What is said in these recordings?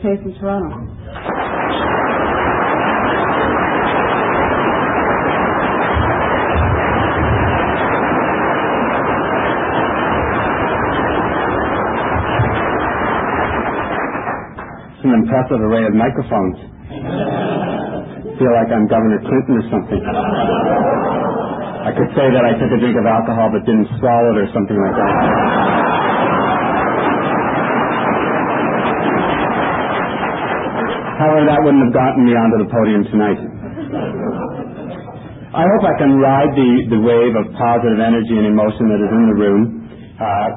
case in Toronto. It's an impressive array of microphones. feel like I'm Governor Clinton or something. I could say that I took a drink of alcohol but didn't swallow it or something like that. However, that wouldn't have gotten me onto the podium tonight. I hope I can ride the, the wave of positive energy and emotion that is in the room. Uh,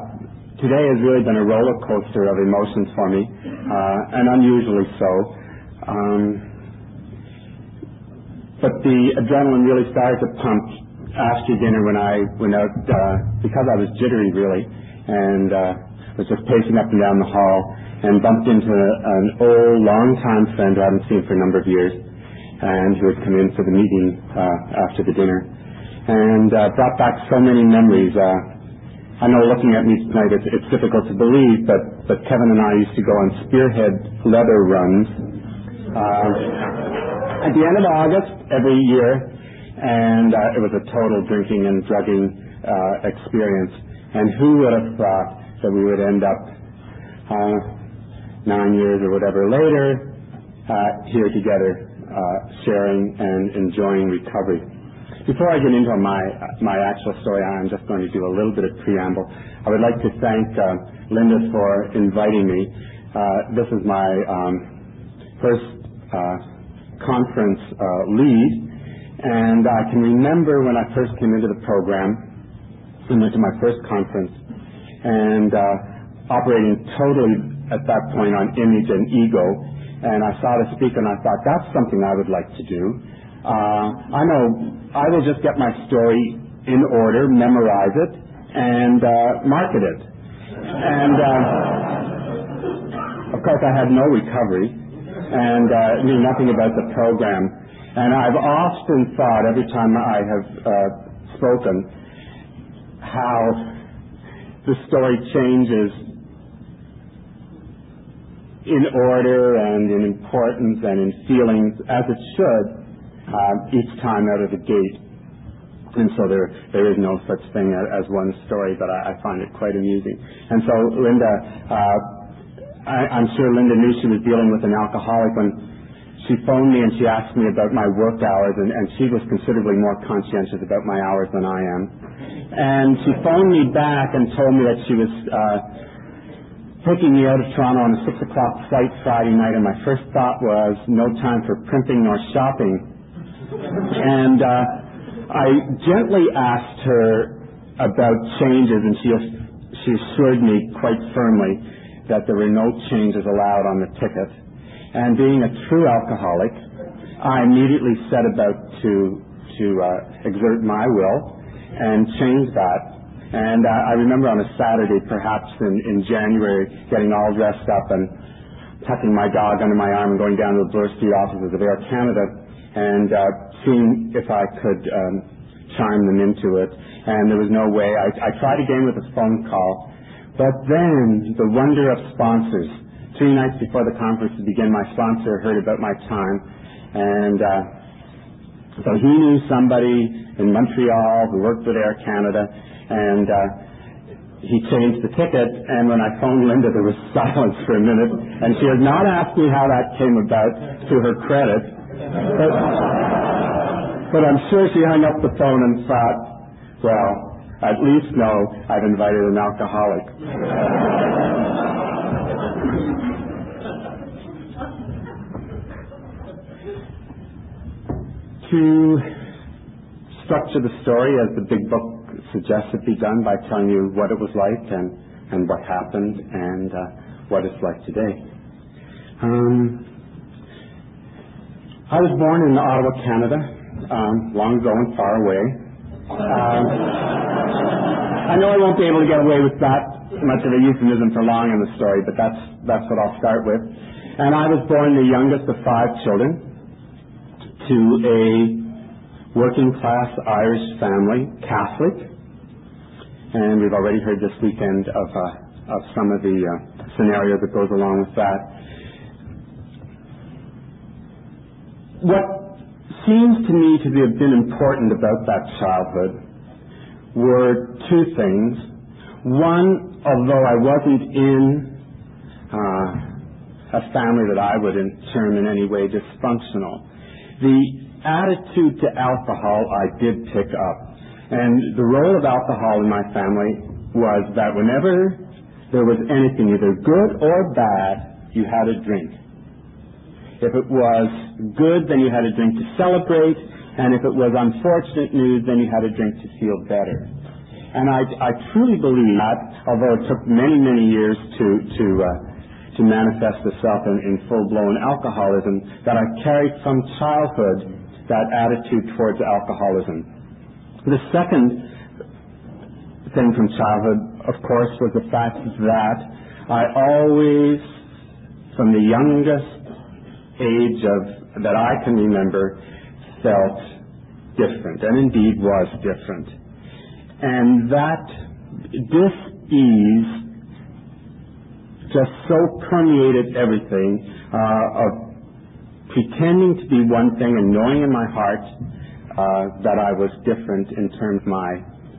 today has really been a roller coaster of emotions for me, uh, and unusually so. Um, but the adrenaline really started to pump after dinner when I went out, uh, because I was jittery really, and uh, was just pacing up and down the hall and bumped into an old, long-time friend who I hadn't seen for a number of years, and who had come in for the meeting uh, after the dinner, and uh, brought back so many memories. Uh, I know looking at me tonight, it's, it's difficult to believe, but, but Kevin and I used to go on spearhead leather runs at the end of August every year, and it was a total drinking and drugging experience. And who would have thought that we would end up uh, nine years or whatever later uh, here together, uh, sharing and enjoying recovery. Before I get into my my actual story, I'm just going to do a little bit of preamble. I would like to thank uh, Linda for inviting me. Uh, this is my um, first uh, conference uh, lead, and I can remember when I first came into the program and went to my first conference, and uh, operating totally at that point on image and ego. And I saw the speaker, and I thought that's something I would like to do. Uh, I know I will just get my story in order, memorize it, and uh, market it. And uh, of course, I had no recovery and uh, knew nothing about the program. And I've often thought every time I have uh, spoken how the story changes in order and in importance and in feelings as it should um, each time out of the gate. And so there, there is no such thing as one story, but I, I find it quite amusing. And so Linda, uh, I, I'm sure Linda knew she was dealing with an alcoholic when she phoned me and she asked me about my work hours, and, and she was considerably more conscientious about my hours than I am. And she phoned me back and told me that she was uh, taking me out of Toronto on a six o'clock flight Friday night, and my first thought was no time for primping nor shopping. And uh, I gently asked her about changes, and she she assured me quite firmly that there were no changes allowed on the ticket. And being a true alcoholic, I immediately set about to to uh, exert my will and change that. And uh, I remember on a Saturday, perhaps in, in January, getting all dressed up and tucking my dog under my arm and going down to the Bloor offices of Air Canada and uh, seeing if I could um, charm them into it. And there was no way. I, I tried again with a phone call, but then the wonder of sponsors. Three nights before the conference to begin, my sponsor heard about my time, and uh, so he knew somebody in Montreal who worked with Air Canada, and uh, he changed the ticket. And when I phoned Linda, there was silence for a minute, and she had not asked me how that came about. To her credit, but, but I'm sure she hung up the phone and thought, well, at least know I've invited an alcoholic. to structure the story as the big book suggests it be done by telling you what it was like and, and what happened and uh, what it's like today. Um, I was born in Ottawa, Canada, um, long ago and far away. Um, I know I won't be able to get away with that much of a euphemism for long in the story, but that's that's what I'll start with. And I was born the youngest of five children to a working class Irish family, Catholic, and we've already heard this weekend of uh, some of the uh, scenario that goes along with that. what seems to me to have been important about that childhood were two things. One, although I wasn't in uh, a family that I would term in any way dysfunctional, the attitude to alcohol I did pick up. And the role of alcohol in my family was that whenever there was anything, either good or bad, you had a drink. If it was good, then you had a drink to celebrate, and if it was unfortunate news, then you had a drink to feel better. And I, I truly believe that, although it took many, many years to to uh, to manifest itself in, in full-blown alcoholism, that I carried from childhood that attitude towards alcoholism. The second thing from childhood, of course, was the fact that I always, from the youngest age of that I can remember, felt different, and indeed was different. And that dis-ease just so permeated everything uh, of pretending to be one thing and knowing in my heart that I was different in terms of my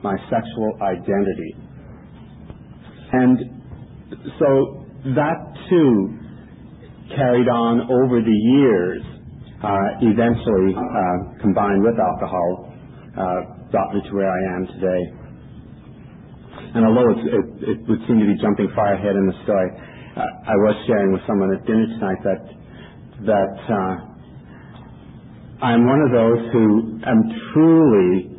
my sexual identity. And so that too carried on over the years, uh, eventually uh, combined with alcohol, uh, brought me to where I am today. And although it, would seem to be jumping far ahead in the story, uh, I was sharing with someone at dinner tonight that that uh, I'm one of those who am truly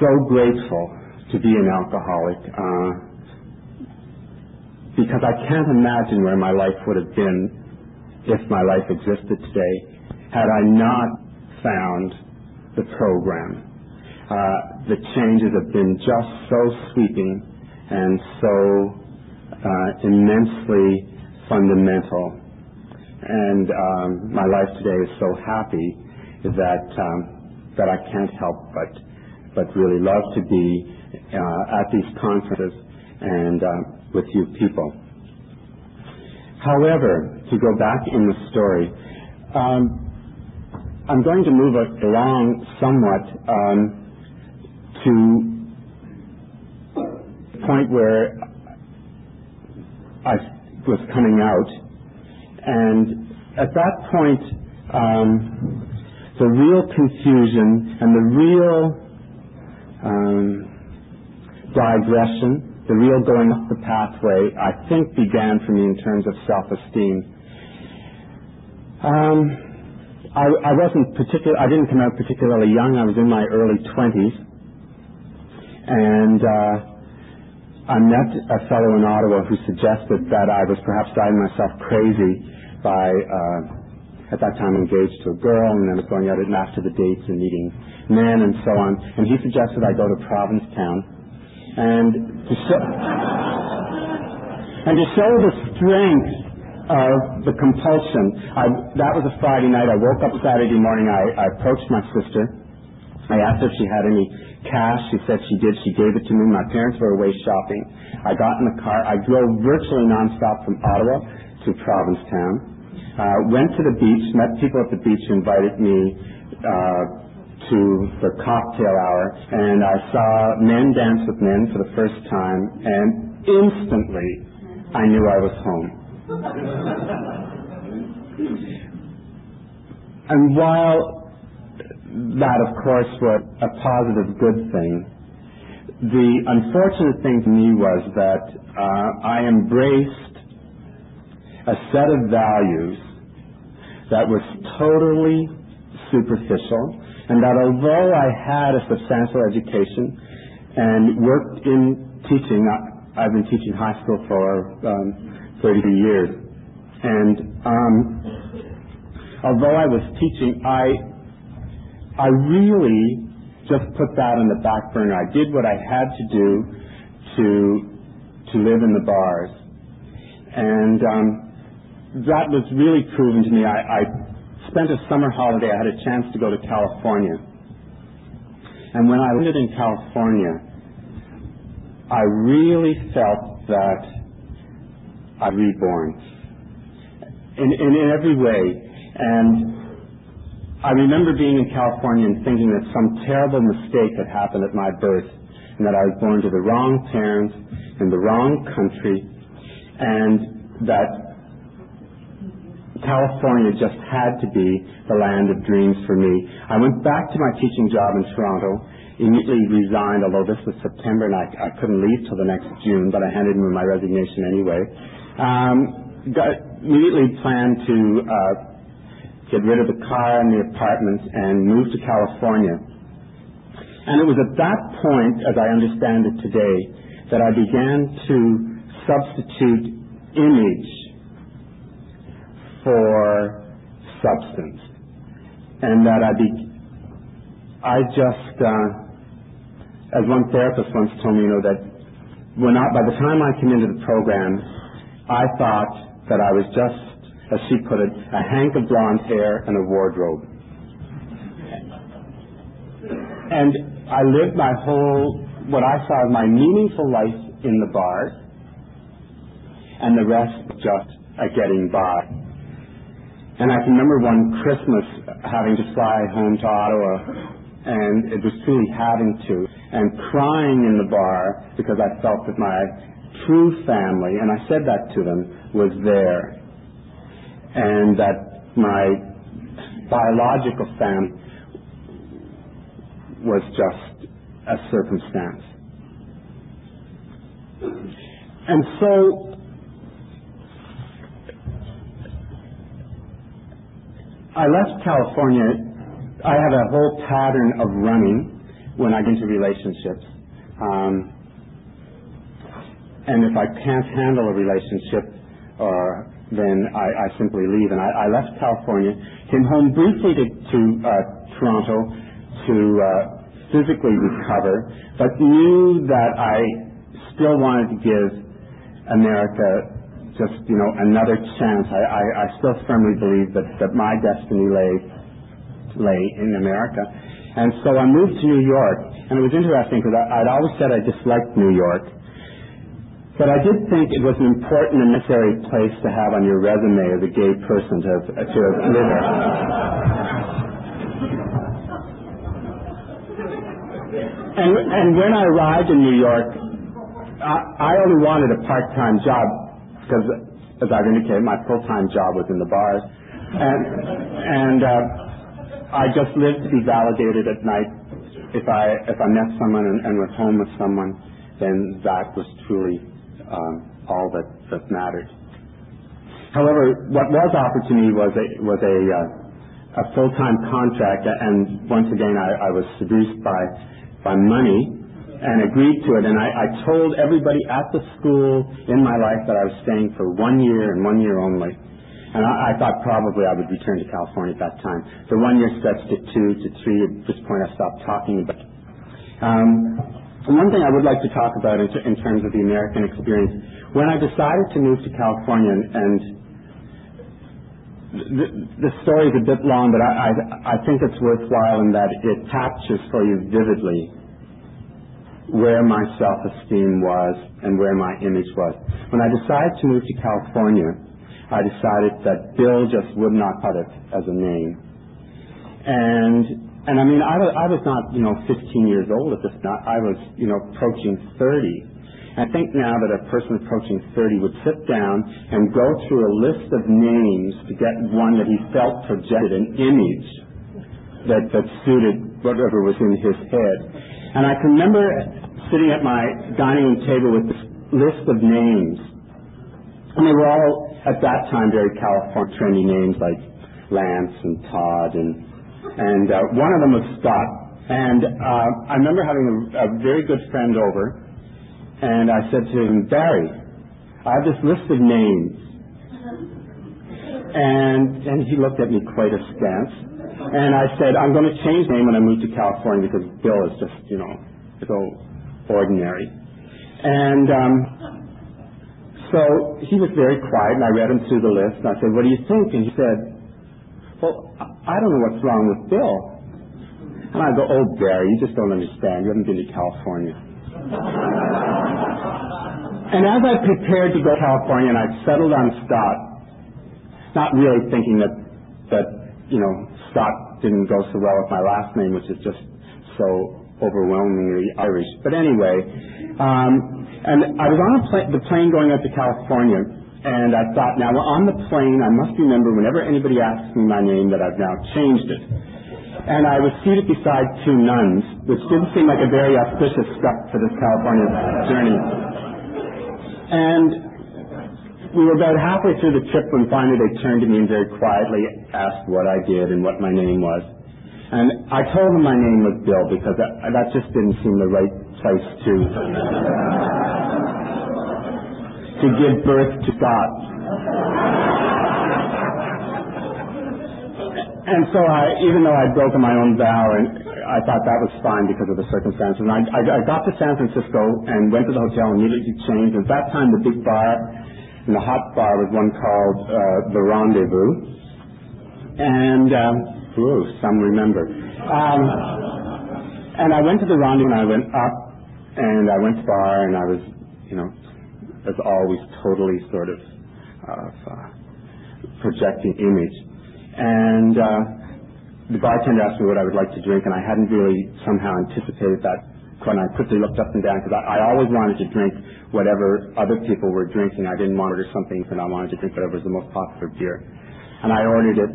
so grateful to be an alcoholic. Uh, because I can't imagine where my life would have been if my life existed today had I not found the program. Uh, the changes have been just so sweeping and so uh, immensely fundamental. And um, my life today is so happy that um, that I can't help but but really love to be uh, at these conferences and uh, with you people. However, to go back in the story, um, I'm going to move along somewhat um, to the point where I was coming out, and at that point, um, the real confusion and the real um, digression the real going up the pathway, I think, began for me in terms of self-esteem. Um, I, I wasn't particular. I didn't come out particularly young. I was in my early twenties, and uh, I met a fellow in Ottawa who suggested that I was perhaps driving myself crazy by, uh, at that time, engaged to a girl, and then was going out after the dates and meeting men and so on. And he suggested I go to Provincetown and to show, and to show the strength of the compulsion. I, that was a Friday night. I woke up Saturday morning. I, I approached my sister. I asked if she had any cash. She said she did. She gave it to me. My parents were away shopping. I got in the car. I drove virtually nonstop from Ottawa to Provincetown. Uh, went to the beach, met people at the beach, invited me uh, to the cocktail hour, and I saw men dance with men for the first time, and instantly I knew I was home. and while that, of course, was a positive good thing, the unfortunate thing to me was that uh, I embraced a set of values that was totally superficial and that although I had a substantial education and worked in teaching, I, have been teaching high school for um, 33 years, and um, although I was teaching, I I really just put that on the back burner. I did what I had to do to to live in the bars, and um, that was really proven to me. I, I spent a summer holiday. I had a chance to go to California. And when I landed in California, I really felt that I'm reborn in, in, in every way. And I remember being in California and thinking that some terrible mistake had happened at my birth and that I was born to the wrong parents in the wrong country and that California just had to be the land of dreams for me. I went back to my teaching job in Toronto, immediately resigned, although this was September and I, I couldn't leave till the next June, but I handed in my resignation anyway. Um, got, immediately planned to uh, get rid of the car and the apartment and move to California. And it was at that point, as I understand it today, that I began to substitute image for substance. And that I be, I just, uh, as one therapist once told me, you know, that when I, by the time I came into the program, I thought that I was just as she put it, a hank of blonde hair and a wardrobe. And I lived my whole, what I saw as my meaningful life in the bars, and the rest just a getting by. And I can remember one Christmas having to fly home to Ottawa, and it was truly having to, and crying in the bar because I felt that my true family, and I said that to them, was there and that my biological family was just a circumstance. And so I left California. I have a whole pattern of running when I get into relationships. Um, and if I can't handle a relationship or then I, I simply leave. And I, I, left California, came home briefly to, to uh, Toronto to uh, physically recover, but knew that I still wanted to give America just you know another chance. I, I, I still firmly believe that, that my destiny lay lay in America. And so I moved to New York, and it was interesting because I'd always said I disliked New York. But I did think it was an important and necessary place to have on your resume as a gay person to have, to have lived and, and when I arrived in New York, I, I only wanted a part-time job because, as I've indicated, my full-time job was in the bars. And, and uh, I just lived to be validated at night. If I, if I met someone and, and was home with someone, then that was truly all that, mattered. However, what was opportunity was a, was a, uh, a full-time contract, and once again I, was seduced by, money and agreed to it. And I, told everybody at the school in my life that I was staying for one year and one year only. And I, thought probably I would return to California at that time. The one year stretched to two to three. At this point, I stopped talking about it. One thing I would like to talk about in, terms of the American experience, when I decided to move to California, and, the, story is a bit long, but I think it's worthwhile in that it captures for you vividly where my self-esteem was and where my image was. When I decided to move to California, I decided that Bill just would not cut it as a name. And and I mean, I was, I was not, you know, 15 years old at this time. I was, you know, approaching 30. I think now that a person approaching 30 would sit down and go through a list of names to get one that he felt projected an image that, that suited whatever was in his head. And I can remember sitting at my dining room table with this list of names. And they were all, at that time, very California trendy names like Lance and Todd and and uh, one of them was Scott. And uh, I remember having a, a very good friend over, and I said to him, Barry, I have this list of names. And, and he looked at me quite askance. And I said, I'm going to change name when I move to California because Bill is just, you know, so ordinary. And um, so he was very quiet, and I read him through the list. And I said, What do you think? And he said, Well, I don't know what's wrong with Bill. And I go, oh, Barry, you just don't understand. You haven't been to California. and as I prepared to go to California and I settled on Scott, not really thinking that, that, you know, Scott didn't go so well with my last name, which is just so overwhelmingly Irish. But anyway, um, and I was on pl- the plane going up to California, and I thought, now on the plane, I must remember whenever anybody asks me my name that I've now changed it. And I was seated beside two nuns, which didn't seem like a very auspicious step for this California journey. And we were about halfway through the trip when finally they turned to me and very quietly asked what I did and what my name was. And I told them my name was Bill because that, that just didn't seem the right place to to give birth to Scott. And so I, even though I'd broken my own vow, and I thought that was fine because of the circumstances. And I, I, I got to San Francisco and went to the hotel and immediately changed. At that time, the big bar and the hot bar was one called uh, the Rendezvous. And um, some remember. Um, and I went to the Rendezvous and I went up and I went to the bar and I was, you know, as always, totally sort of uh, projecting image. And uh, the bartender asked me what I would like to drink, and I hadn't really somehow anticipated that when I quickly looked up and down because I, I always wanted to drink whatever other people were drinking. I didn't want to order something, and I wanted to drink whatever was the most popular beer. And I ordered it.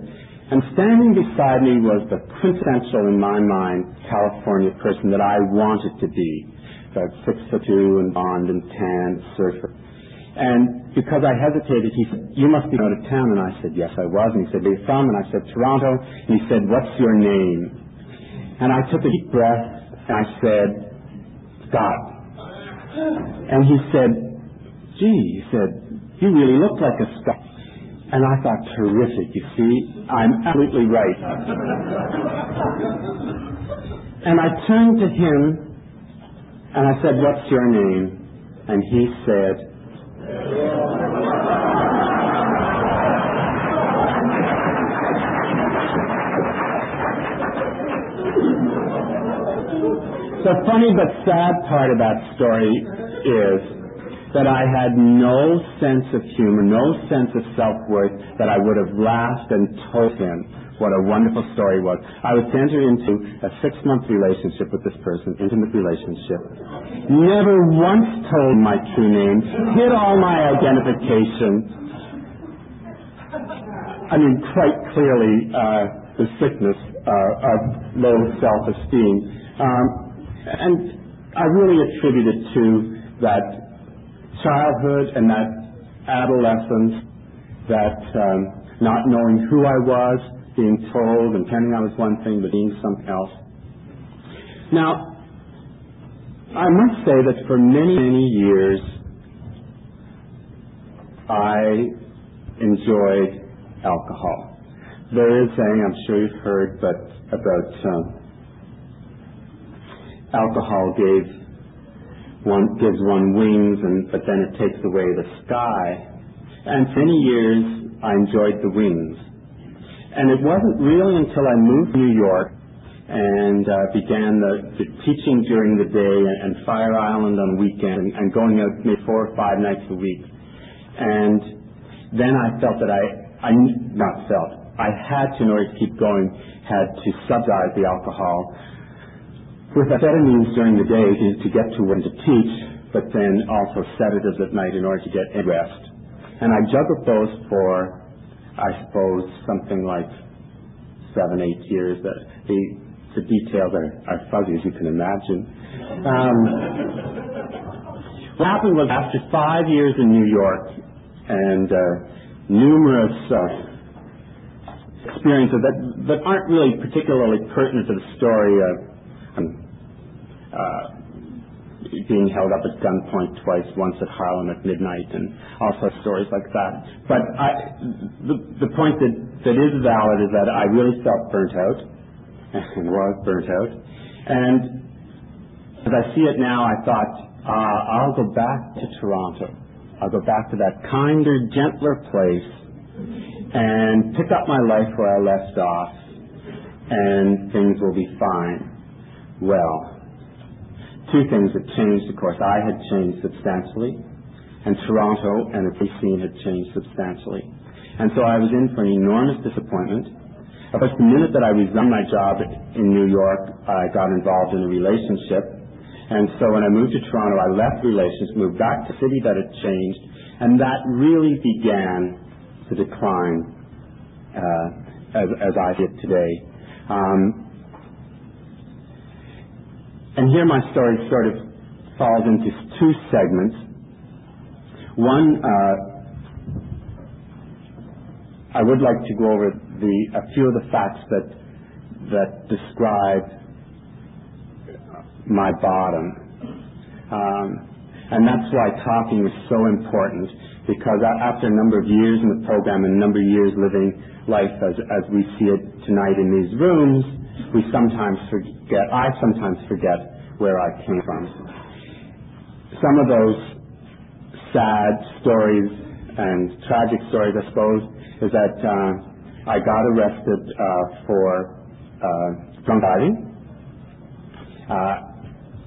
And standing beside me was the quintessential, in my mind, California person that I wanted to be. That six foot two and blonde and tan surfer. And because I hesitated, he said, you must be out of town. And I said, yes, I was. And he said, where are you from? And I said, Toronto. And he said, what's your name? And I took a deep breath and I said, Scott. And he said, gee, he said, you really look like a Scot. And I thought, terrific, you see, I'm absolutely right. and I turned to him and I said, what's your name? And he said, the funny but sad part of that story is that I had no sense of humor, no sense of self-worth, that I would have laughed and told him what a wonderful story was. I was to enter into a six-month relationship with this person, intimate relationship. Never once told my true name, hid all my identification. I mean, quite clearly, uh, the sickness uh, of low self-esteem. Um, and I really attribute it to that childhood and that adolescence, that um, not knowing who I was, being told and pretending I was one thing but being something else. Now, I must say that for many, many years, I enjoyed alcohol. There is saying, I'm sure you've heard, but about um, alcohol gave one gives one wings, and but then it takes away the sky. And for many years, I enjoyed the wings. And it wasn't really until I moved to New York and uh, began the, the, teaching during the day and, and Fire Island on weekends and, and, going out maybe four or five nights a week. And then I felt that I, I not felt, I had to, in order to keep going, had to subsidize the alcohol with amphetamines during the day to, to get to when to teach, but then also sedatives at night in order to get rest. And I juggled those for I suppose, something like seven, eight years. The, the, the details are, are fuzzy, as you can imagine. Um, what happened was after five years in New York and uh, numerous uh, experiences that, that aren't really particularly pertinent to the story uh, being held up at gunpoint twice, once at Harlem at midnight, and of stories like that. But I, the, the point that, that is valid is that I really felt burnt out, and was burnt out. And as I see it now, I thought, uh, I'll go back to Toronto. I'll go back to that kinder, gentler place and pick up my life where I left off, and things will be fine. Well, two things had changed, of course. I had changed substantially, and Toronto and the scene had changed substantially. And so I was in for an enormous disappointment. Of course, the minute that I resigned my job in New York, I got involved in a relationship. And so when I moved to Toronto, I left relations, moved back to the city that had changed, and that really began to decline uh, as, as I did today. Um, and here my story sort of falls into two segments. One, uh, I would like to go over the, a few of the facts that, that describe my bottom. Um, and that's why talking is so important because after a number of years in the program and a number of years living life as, as we see it tonight in these rooms, we sometimes forget, I sometimes forget where I came from. Some of those sad stories and tragic stories, I suppose, is that uh, I got arrested uh, for uh, drunk driving. Uh,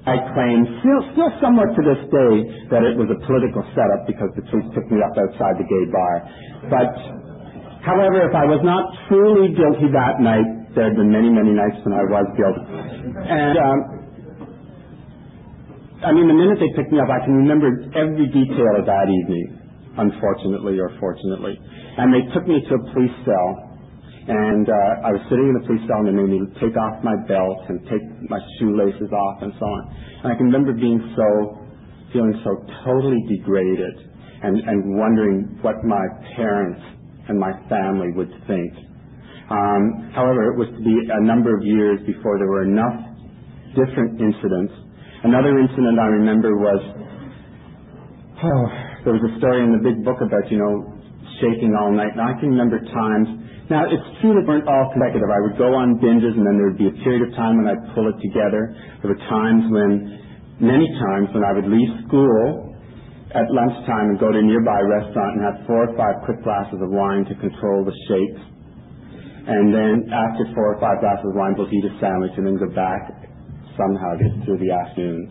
I claim, still, still somewhat to this day, that it was a political setup because the police took me up outside the gay bar. But, however, if I was not truly guilty that night, there had been many, many nights when I was guilty. And, um, I mean, the minute they picked me up, I can remember every detail of that evening, unfortunately or fortunately. And they took me to a police cell and uh, I was sitting in the police cell and they made me take off my belt and take my shoelaces off and so on. And I can remember being so, feeling so totally degraded and, and wondering what my parents and my family would think. Um, however, it was to be a number of years before there were enough different incidents. Another incident I remember was, oh, there was a story in the big book about, you know, shaking all night. And I can remember times now, it's true that weren't all consecutive. I would go on binges and then there would be a period of time when I'd pull it together. There were times when, many times when I would leave school at lunchtime and go to a nearby restaurant and have four or five quick glasses of wine to control the shakes. And then after four or five glasses of wine, we'll eat a sandwich and then go back somehow through the afternoon.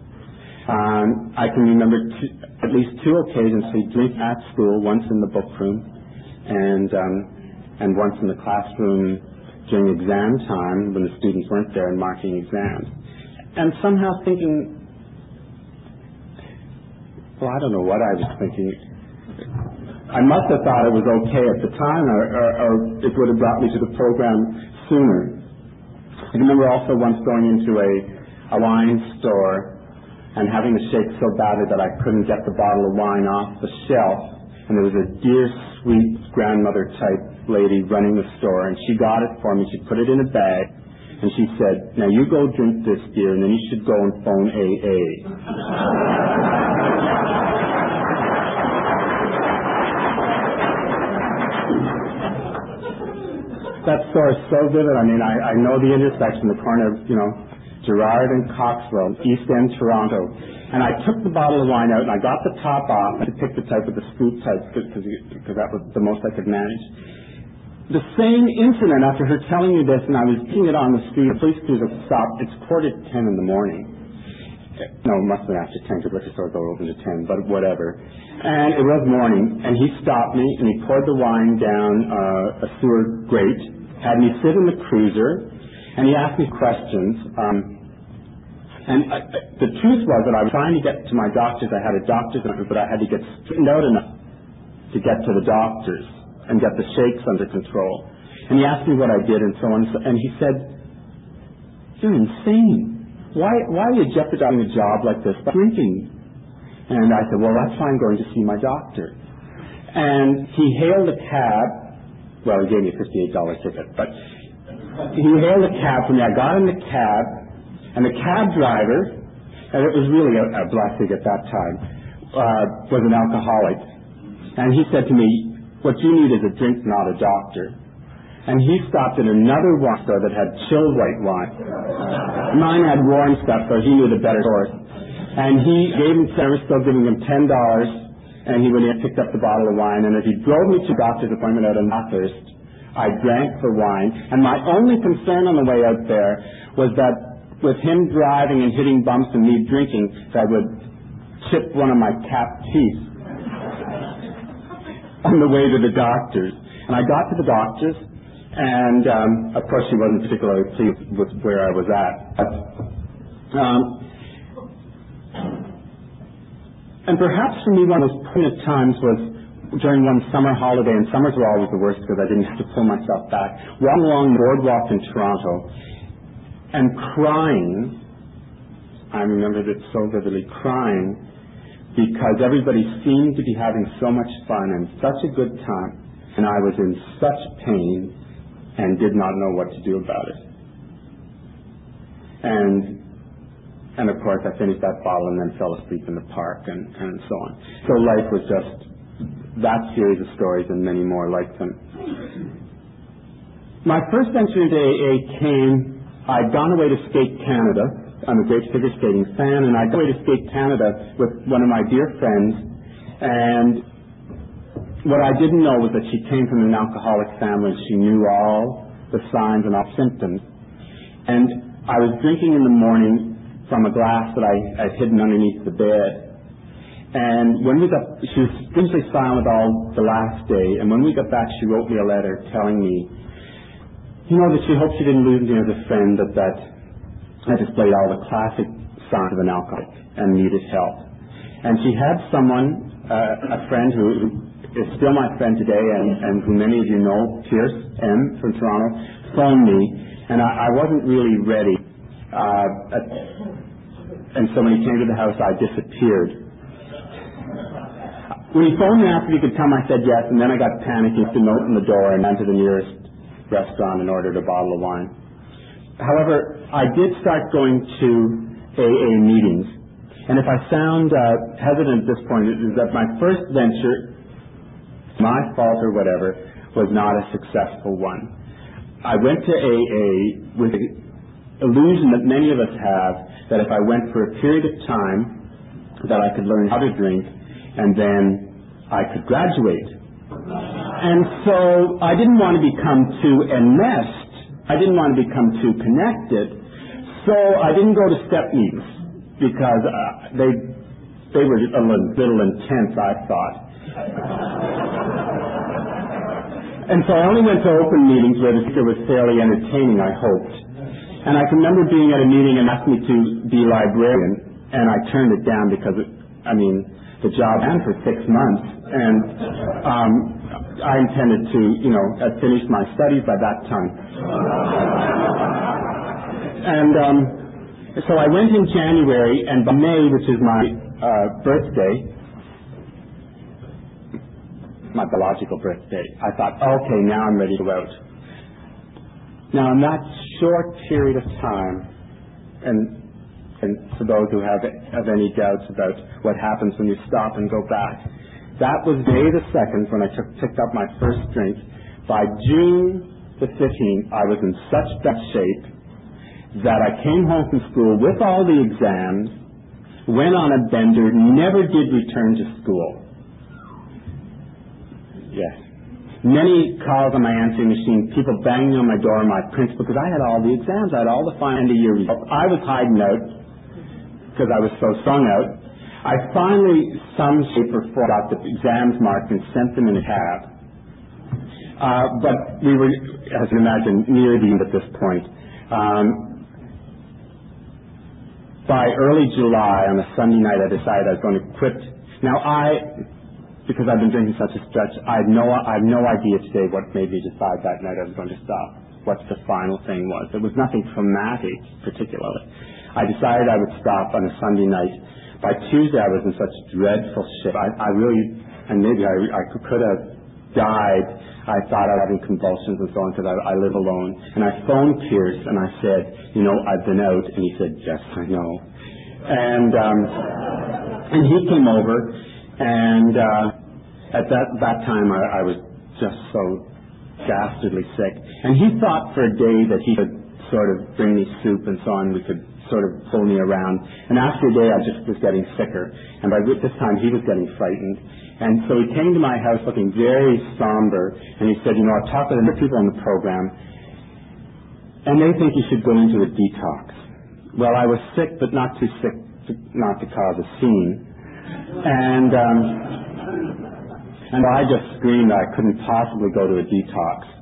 Um, I can remember at least two occasions we drink at school, once in the book room and um, and once in the classroom during exam time when the students weren't there and marking exams. And somehow thinking, well, I don't know what I was thinking. I must have thought it was okay at the time, or, or, or it would have brought me to the program sooner. I remember also once going into a, a wine store and having to shake so badly that I couldn't get the bottle of wine off the shelf, and there was a dear, sweet grandmother type lady running the store, and she got it for me. She put it in a bag, and she said, "Now you go drink this, dear, and then you should go and phone AA." That store is so vivid. I mean, I, I know the intersection, the corner of, you know, Gerrard and Coxwell, East End, Toronto. And I took the bottle of wine out and I got the top off. I picked the type with the scoop type because that was the most I could manage the same incident after her telling me this, and I was seeing it on the street. The police cruiser stopped. It's quarter to ten in the morning. No, it must have been after ten because liquor stores are open to ten, but whatever. And it was morning, and he stopped me and he poured the wine down uh, a sewer grate, had me sit in the cruiser, and he asked me questions. Um, and I, the truth was that I was trying to get to my doctors. I had a doctor's appointment, but I had to get straightened out enough to get to the doctors and get the shakes under control. And he asked me what I did and so on. And he said, You're insane. Why, why are you jeopardizing a job like this by drinking? And I said, Well, that's why I'm going to see my doctor. And he hailed a cab. Well, he gave me a $58 ticket, but he hailed a cab for me. I got in the cab, and the cab driver, and it was really a, a blessing at that time, uh, was an alcoholic. And he said to me, what you need is a drink, not a doctor. And he stopped at another wine store that had chilled white wine. Mine had warm stuff, so he knew the better source. And he gave him, I was still giving him ten dollars, and he went in and picked up the bottle of wine. And as he drove me to doctor's appointment out in Bathurst, I drank the wine. And my only concern on the way out there was that with him driving and hitting bumps and me drinking, that I would chip one of my cap teeth on the way to the doctors. And I got to the doctors, And um, of course, she wasn't particularly pleased with where I was at. Um, and perhaps for me, one of those poignant times was during one summer holiday, and summers were always the worst because I didn't have to pull myself back, walking along the boardwalk in Toronto and crying. I remembered it so vividly, crying because everybody seemed to be having so much fun and such a good time, and I was in such pain and did not know what to do about it. And and of course, I finished that bottle and then fell asleep in the park and, and so on. So life was just that series of stories and many more like them. My first venture into AA came, I'd gone away to Skate Canada. I'm a great figure skating fan, and I'd gone away to Skate Canada with one of my dear friends, and what I didn't know was that she came from an alcoholic family. She knew all the signs and all symptoms. And I was drinking in the morning from a glass that I had hidden underneath the bed. And when we got, she was strangely silent all the last day. And when we got back, she wrote me a letter telling me, you know, that she hoped she didn't lose me as a friend, that that I displayed all the classic signs of an alcoholic and needed help. And she had someone, uh, a friend who, who is still my friend today, and, who many of you know, Pierce M. from Toronto, phoned me, and I, wasn't really ready. Uh, and so when he came to the house, I disappeared. When he phoned me after he could come, I said yes, and then I got panicky, left a note in the door, and went to the nearest restaurant and ordered a bottle of wine. However, I did start going to AA meetings, and if I sound uh, hesitant at this point, it is that my first venture, my fault or whatever, was not a successful one. I went to AA with the illusion that many of us have that if I went for a period of time, that I could learn how to drink, and then I could graduate. And so I didn't want to become too enmeshed. I didn't want to become too connected. So I didn't go to step meetings because uh, they they were a little intense, I thought. And so I only went to open meetings where the speaker was fairly entertaining, I hoped. And I can remember being at a meeting and asked me to be librarian, and I turned it down because, it, I mean, the job ran for six months, and um, I intended to, you know, have finished my studies by that time. and um, so I went in January, and by May, which is my uh, birthday, my biological birthday, I thought, okay, now I'm ready to out. Now, in that short period of time, and and for those who have have any doubts about what happens when you stop and go back, that was May the second when I took picked up my first drink. By June the 15th, I was in such bad shape that I came home from school with all the exams, went on a bender, never did return to school. Yes. Many calls on my answering machine, people banging on my door, my principal, because I had all the exams, I had all the final end of year results. I was hiding out because I was so strung out. I finally, some shape or form, got the exams marked and sent them in a cab. Uh, but we were, as you imagine, near the end at this point. Um, by early July, on a Sunday night, I decided I was going to quit. Now, I, because I've been drinking such a stretch, I had no, I have no idea today what made me decide that night I was going to stop. What the final thing was. It was nothing traumatic, particularly. I decided I would stop on a Sunday night. By Tuesday, I was in such dreadful shape. I, I really, and maybe I, I could have died. I thought I was having convulsions and so on because I, I live alone. And I phoned Pierce and I said, you know, I've been out. And he said, yes, I know. And um, and he came over, and uh, at that that time I, I was just so dastardly sick. And he thought for a day that he could sort of bring me soup and so on. We could sort of pull me around. And after a day, I just was getting sicker. And by this time, he was getting frightened. And so he came to my house looking very somber. And he said, you know, I've talked to the people in the program, and they think you should go into a detox. Well, I was sick, but not too sick to, not to cause a scene. And um, and I just screamed that I couldn't possibly go to a detox.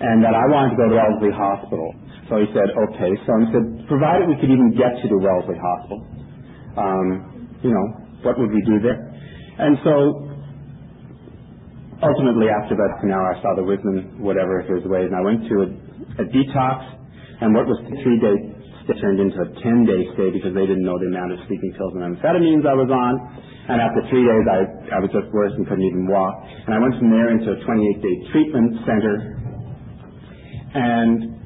and that I wanted to go to Wellesley Hospital. So he said, okay. So I said, provided we could even get you to Wellesley Hospital, um, you know, what would we do there? And so ultimately after about an hour I saw the wisdom, whatever his ways, and I went to a, a detox, and what was the three-day stay turned into a 10-day stay because they didn't know the amount of sleeping pills and amphetamines I was on. And after three days, I, I was just worse and couldn't even walk. And I went from there into a 28-day treatment center, and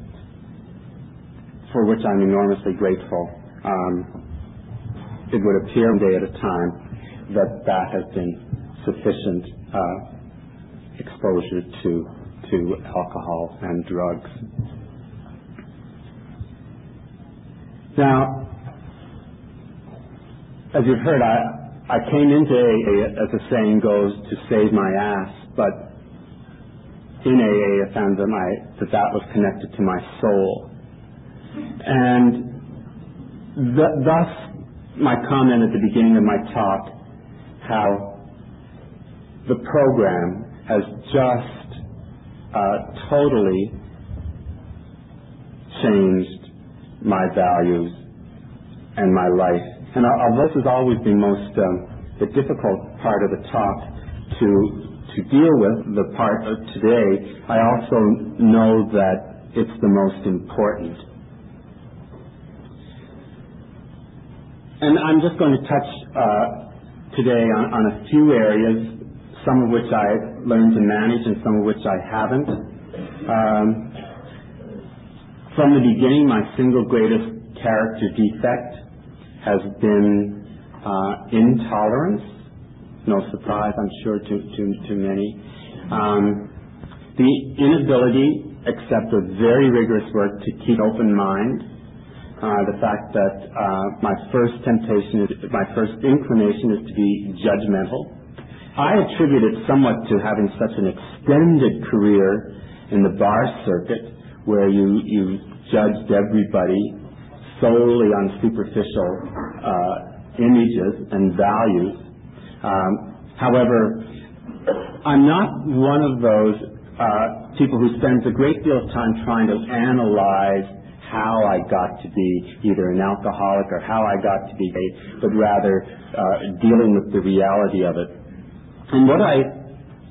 for which I'm enormously grateful. Um, it would appear day at a time that that has been sufficient uh, exposure to to alcohol and drugs. Now, as you've heard, I, I came into AA, as the saying goes, to save my ass, but in AA I found that, my, that that was connected to my soul. And th- thus, my comment at the beginning of my talk, how the program has just uh, totally changed my values and my life. And this has always been most um, the difficult part of the talk to to deal with, the part of today, I also know that it's the most important. And I'm just going to touch uh, today on, on a few areas, some of which I learned to manage and some of which I haven't. Um, from the beginning, my single greatest character defect has been uh, intolerance. No surprise, I'm sure, to, many. Um, the inability, except with very rigorous work, to keep open mind. Uh, the fact that uh, my first temptation my first inclination is to be judgmental. I attribute it somewhat to having such an extended career in the bar circuit where you, you judged everybody solely on superficial uh, images and values. Um, however, I'm not one of those uh, people who spends a great deal of time trying to analyze how I got to be either an alcoholic or how I got to be gay, but rather uh, dealing with the reality of it. And what I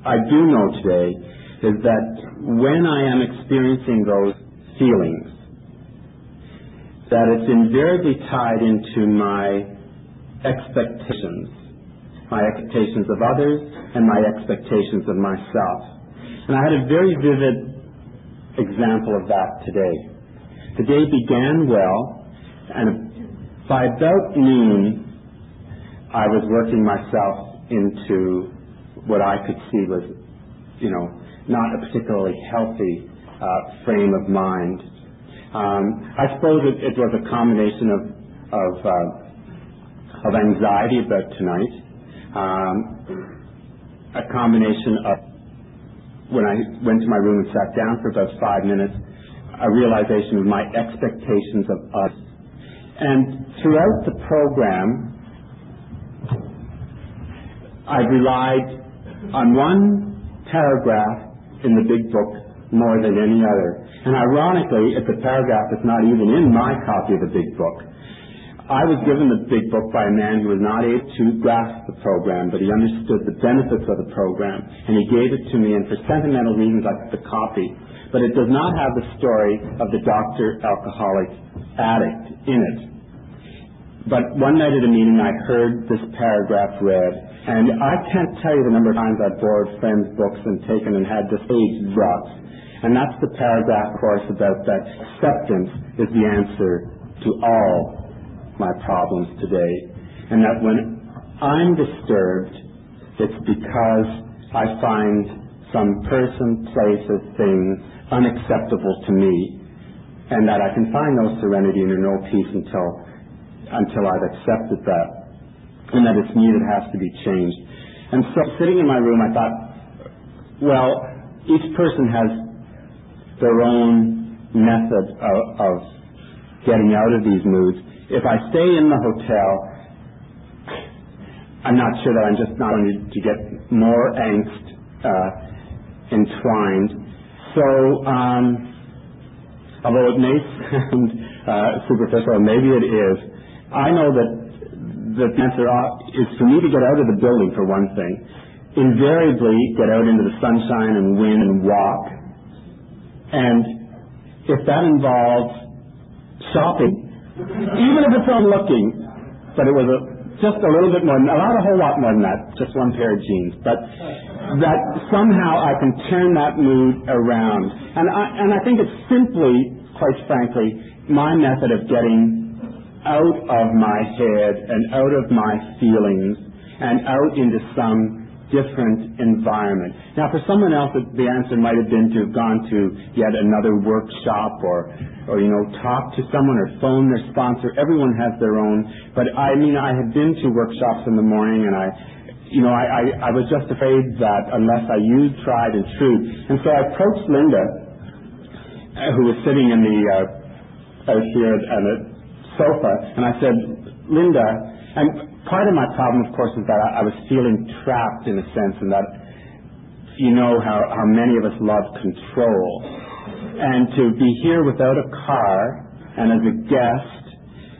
I do know today is that when I am experiencing those feelings, that it's invariably tied into my expectations, my expectations of others and my expectations of myself. And I had a very vivid example of that today. The day began well, and by about noon, I was working myself into what I could see was, you know, not a particularly healthy uh, frame of mind. Um, I suppose it, was a combination of of, uh, anxiety about tonight, um, a combination of when I went to my room and sat down for about five minutes, a realization of my expectations of us. And throughout the program, I relied on one paragraph in the big book more than any other. And ironically, it's a paragraph that's not even in my copy of the big book. I was given the big book by a man who was not able to grasp the program, but he understood the benefits of the program, and he gave it to me, and for sentimental reasons I took the copy. But it does not have the story of the doctor alcoholic addict in it. But one night at a meeting I heard this paragraph read, and I can't tell you the number of times I've borrowed friends' books and taken and had the page dropped and that's the paragraph, course, about that. Acceptance is the answer to all my problems today. And that when I'm disturbed, it's because I find some person, place, or thing unacceptable to me, and that I can find no serenity and no peace until until I've accepted that, and that it's me that has to be changed. And so, sitting in my room, I thought, well, each person has their own method of, of getting out of these moods. If I stay in the hotel, I'm not sure that I'm just not going to get more angst uh, entwined. So, um, although it may sound uh, superficial, maybe it is, I know that the answer is for me to get out of the building for one thing, invariably get out into the sunshine and wind and walk. And if that involves shopping, even if it's on looking, but it was a, just a little bit more, not a whole lot more than that, just one pair of jeans, but that somehow I can turn that mood around. And I, and I think it's simply, quite frankly, my method of getting out of my head and out of my feelings and out into some different environment. Now, for someone else, the answer might have been to have gone to yet another workshop or, or you know, talk to someone or phone their sponsor. Everyone has their own. But I mean, I had been to workshops in the morning, and I, you know, I, I, I was just afraid that unless I used tried and true, and so I approached Linda, uh, who was sitting in the uh, out here the sofa, and I said, Linda, and part of my problem, of course, is that I, I was feeling trapped in a sense, and that you know how, how many of us love control. And to be here without a car and as a guest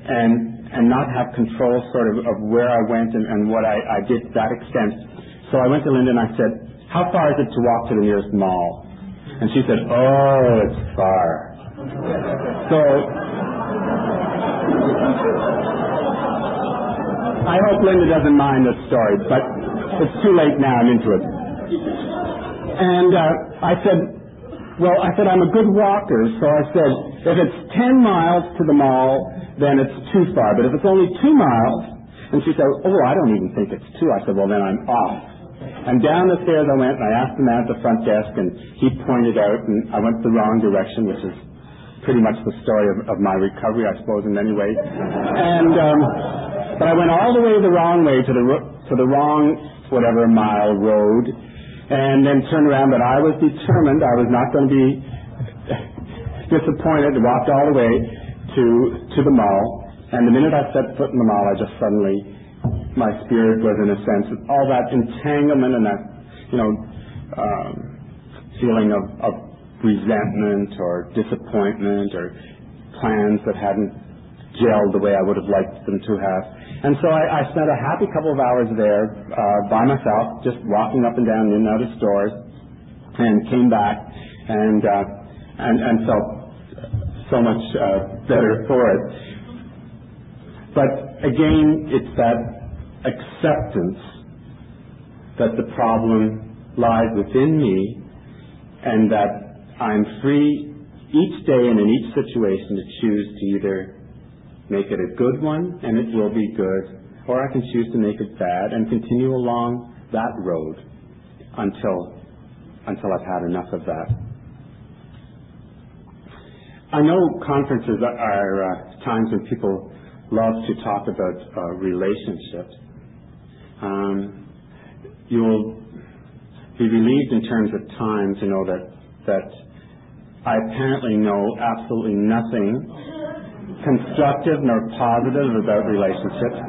and and not have control sort of of where I went and, and what I, I did to that extent. So I went to Linda and I said, How far is it to walk to the nearest mall? And she said, Oh, it's far. So I hope Linda doesn't mind this story, but it's too late now. I'm into it. And uh, I said, well, I said, I'm a good walker, so I said, if it's 10 miles to the mall, then it's too far. But if it's only two miles, and she said, oh, I don't even think it's two. I said, well, then I'm off. And down the stairs I went, and I asked the man at the front desk, and he pointed out, and I went the wrong direction, which is pretty much the story of, of my recovery, I suppose, in many ways. And um, but I went all the way the wrong way to the to the wrong whatever mile road, and then turned around. But I was determined. I was not going to be disappointed. Walked all the way to to the mall, and the minute I set foot in the mall, I just suddenly my spirit was in a sense all that entanglement and that you know um, feeling of, of resentment or disappointment or plans that hadn't gelled the way I would have liked them to have. And so I, I spent a happy couple of hours there uh, by myself, just walking up and down in and out of stores, and came back and uh, and, and felt so much uh, better for it. But again, it's that acceptance that the problem lies within me and that I'm free each day and in each situation to choose to either make it a good one, and it will be good, or I can choose to make it bad and continue along that road until until I've had enough of that. I know conferences are uh, times when people love to talk about uh, relationships. Um, you'll be relieved in terms of time to know that that I apparently know absolutely nothing constructive nor positive about relationships.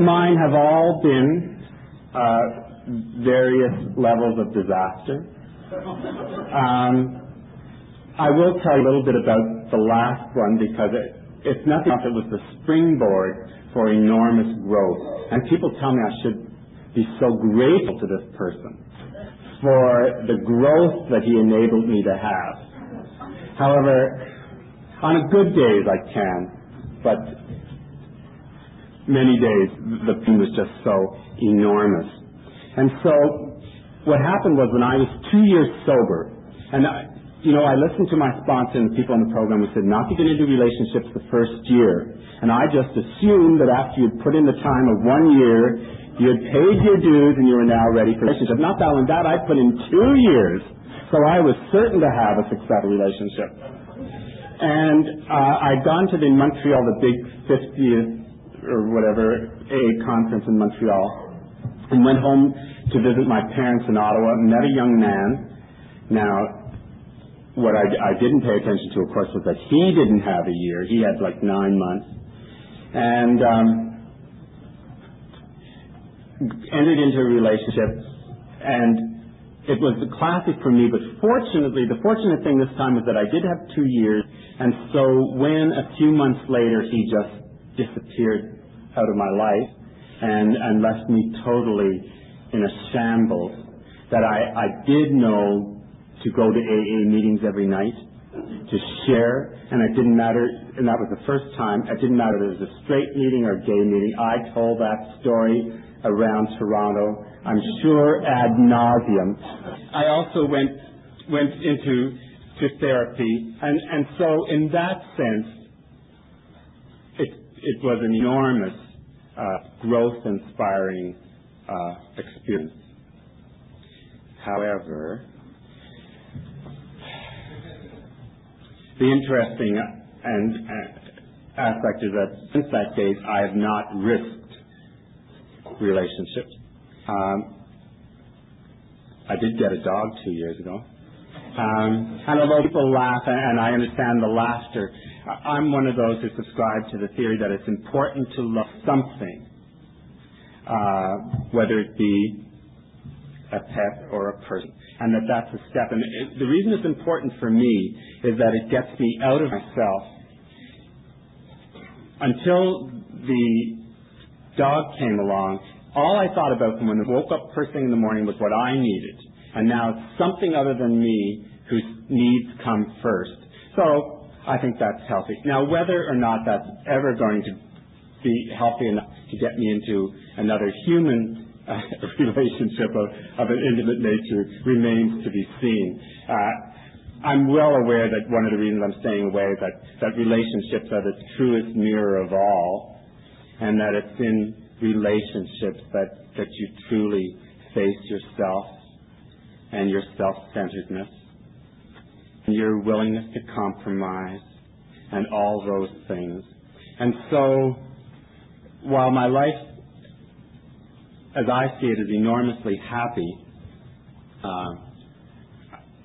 Mine have all been uh, various levels of disaster. Um, I will tell you a little bit about the last one because it, it's nothing else. It was the springboard for enormous growth. And people tell me I should be so grateful to this person for the growth that he enabled me to have. However, on a good days I can, but many days the pain was just so enormous. And so what happened was when I was two years sober, and I, you know, I listened to my sponsor and the people on the program who said not to get into relationships the first year. And I just assumed that after you'd put in the time of one year, you had paid your dues and you were now ready for a relationship. Not that one, that I put in two years. So I was certain to have a successful relationship. And uh, I'd gone to the Montreal, the big 50th or whatever AA conference in Montreal, and went home to visit my parents in Ottawa. Met a young man. Now, what I, didn't pay attention to, of course, was that he didn't have a year. He had like nine months. and um, entered into a relationship, and it was the classic for me. But fortunately, the fortunate thing this time was that I did have two years, and so when a few months later he just disappeared out of my life and and left me totally in a shambles, that I I did know to go to AA meetings every night to share, and it didn't matter, and that was the first time, it didn't matter if it was a straight meeting or a gay meeting. I told that story around Toronto, I'm sure ad nauseum. I also went went into to therapy, and and so in that sense, it it was an enormous uh, growth inspiring uh, experience. However, The interesting and uh, aspect is that since that date, I have not risked relationships. Um, I did get a dog two years ago. Um, and although people laugh, and I understand the laughter, I'm one of those who subscribe to the theory that it's important to love something, uh, whether it be a pet or a person and that that's a step. And the reason it's important for me is that it gets me out of myself. Until the dog came along, all I thought about from when I woke up first thing in the morning was what I needed. And now it's something other than me whose needs come first. So I think that's healthy. Now, whether or not that's ever going to be healthy enough to get me into another human relationship of, an intimate nature remains to be seen. Uh, I'm well aware that one of the reasons I'm staying away is that, that relationships are the truest mirror of all, and that it's in relationships that, that you truly face yourself and your self-centeredness and your willingness to compromise and all those things. And so, while my life as I see it, is enormously happy. Uh,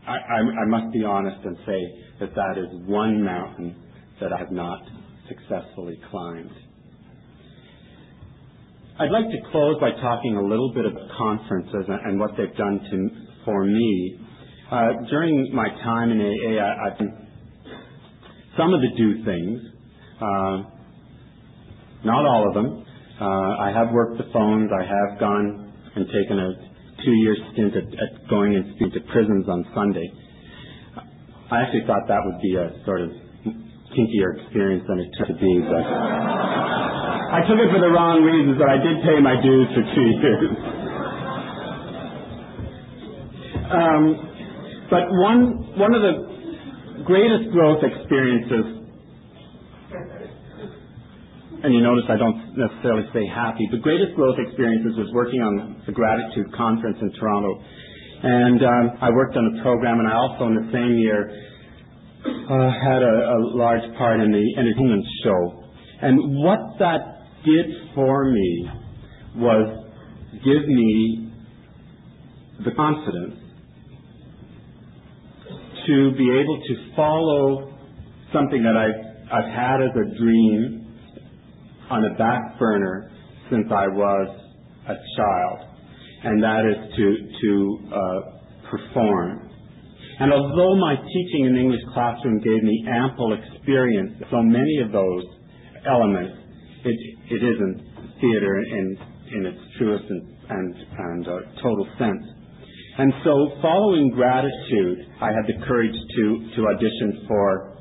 I, must be honest and say that that is one mountain that I have not successfully climbed. I'd like to close by talking a little bit about conferences and, what they've done to, for me. Uh, during my time in AA, I, have done some of the do things, uh, not all of them, I have worked the phones. I have gone and taken a two-year stint at, at going and speaking to prisons on Sunday. I actually thought that would be a sort of kinkier experience than it turned to be, but I took it for the wrong reasons, but I did pay my dues for two years. um, but one one of the greatest growth experiences and you notice I don't necessarily say happy, but greatest growth experiences was working on the Gratitude Conference in Toronto. And um, I worked on a program, and I also in the same year uh, had a, a large part in the entertainment show. And what that did for me was give me the confidence to be able to follow something that I've, I've had as a dream on a back burner since I was a child, and that is to to uh, perform. And although my teaching in the English classroom gave me ample experience, so many of those elements, it it isn't theater in in its truest and and, and uh, total sense. And so, following gratitude, I had the courage to to audition for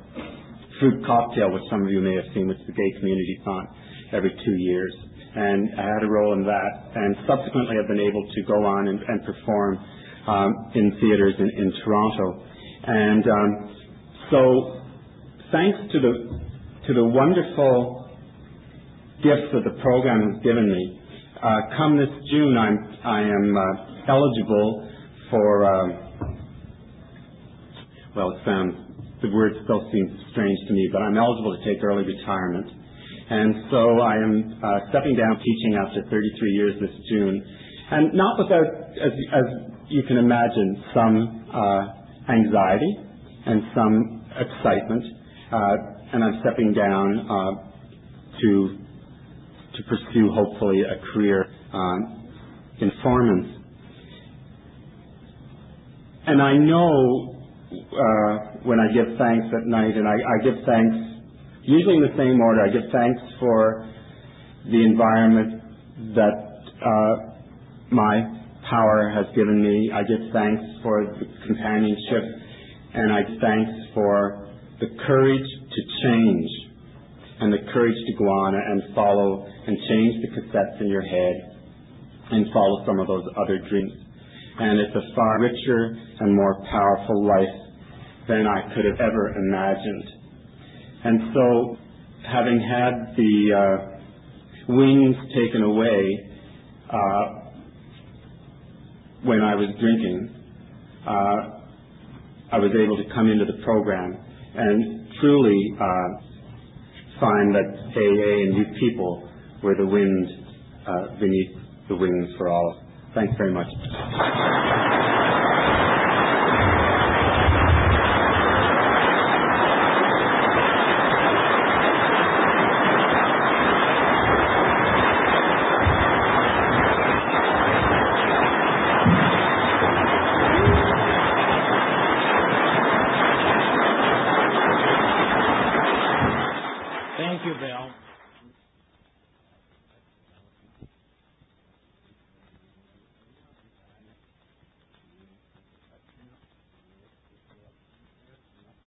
Fruit Cocktail, which some of you may have seen, which is the Gay Community Fund every two years. And I had a role in that. And subsequently, I've been able to go on and, perform um, in theaters in, Toronto. And um, so, thanks to the to the wonderful gifts that the program has given me, uh, come this June, I am uh, eligible for. Um, well, the word still seems strange to me, but I'm eligible to take early retirement. And so I am uh, stepping down teaching after 33 years this June. And not without, as, as you can imagine, some uh, anxiety and some excitement. Uh, and I'm stepping down to to pursue hopefully a career um, in performance. And I know uh, when I give thanks at night, and I, I give thanks usually in the same order. I give thanks for the environment that uh, my power has given me. I give thanks for the companionship, and I give thanks for the courage to change and the courage to go on and follow and change the cassettes in your head and follow some of those other dreams. And it's a far richer and more powerful life than I could have ever imagined. And so, having had the uh, wings taken away uh, when I was drinking, uh, I was able to come into the program and truly find that AA and you people were the wind beneath the wings for all. Thanks very much.